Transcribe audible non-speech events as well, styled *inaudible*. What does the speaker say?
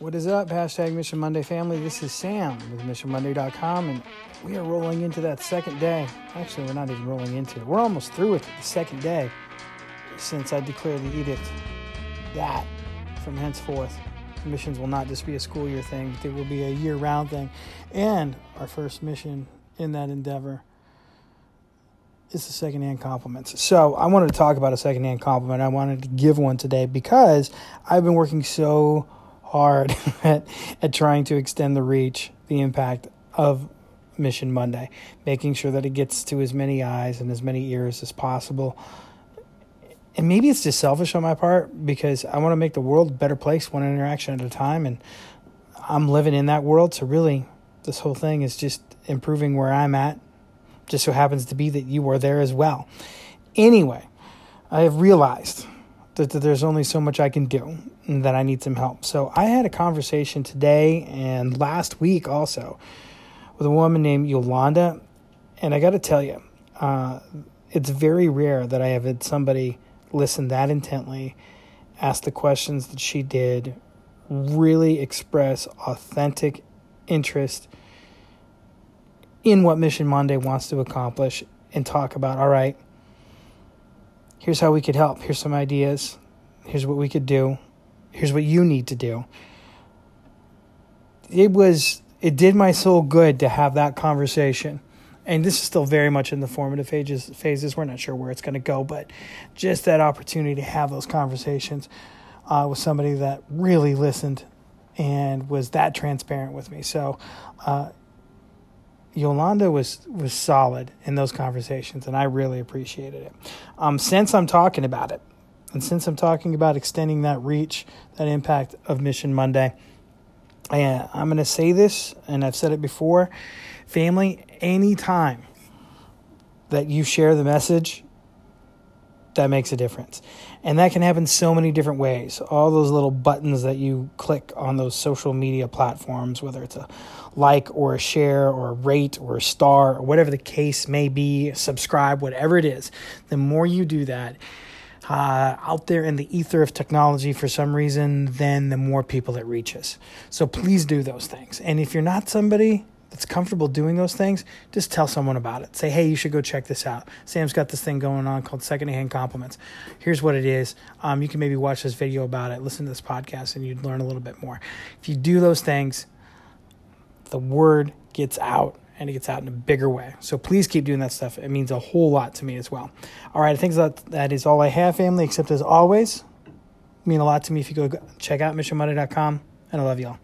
What is up? Hashtag Mission Monday family. This is Sam with MissionMonday.com, and we are rolling into that second day. Actually, we're not even rolling into it. We're almost through with it, the second day since I declared the edict that from henceforth, missions will not just be a school year thing, but it will be a year round thing. And our first mission in that endeavor is the secondhand compliments. So I wanted to talk about a secondhand compliment. I wanted to give one today because I've been working so hard *laughs* at, at trying to extend the reach, the impact of Mission Monday, making sure that it gets to as many eyes and as many ears as possible. And maybe it's just selfish on my part because I want to make the world a better place one interaction at a time. And I'm living in that world. So, really, this whole thing is just improving where I'm at. Just so happens to be that you are there as well. Anyway, I have realized that, that there's only so much I can do and that I need some help. So I had a conversation today and last week also with a woman named Yolanda. And I got to tell you, uh, it's very rare that I have had somebody listen that intently, ask the questions that she did, really express authentic interest in what Mission Monday wants to accomplish, and talk about, all right, here's how we could help. Here's some ideas. Here's what we could do. Here's what you need to do. It was, it did my soul good to have that conversation. And this is still very much in the formative phases. Phases. We're not sure where it's going to go, but just that opportunity to have those conversations uh, with somebody that really listened and was that transparent with me. So, uh, Yolanda was was solid in those conversations, and I really appreciated it. Um, since I'm talking about it, and since I'm talking about extending that reach, that impact of Mission Monday, I, I'm going to say this, and I've said it before, family. Anytime that you share the message, that makes a difference. And that can happen so many different ways. All those little buttons that you click on those social media platforms, whether it's a like or a share or a rate or a star or whatever the case may be, subscribe, whatever it is, the more you do that uh, out there in the ether of technology for some reason, then the more people it reaches. So please do those things. And if you're not somebody that's comfortable doing those things, just tell someone about it. Say, hey, you should go check this out. Sam's got this thing going on called Secondhand Compliments. Here's what it is. Um, you can maybe watch this video about it, listen to this podcast, and you'd learn a little bit more. If you do those things, the word gets out and it gets out in a bigger way. So please keep doing that stuff. It means a whole lot to me as well. All right, I think that that is all I have, family, except as always, mean a lot to me if you go check out missionmonday.com, and I love y'all.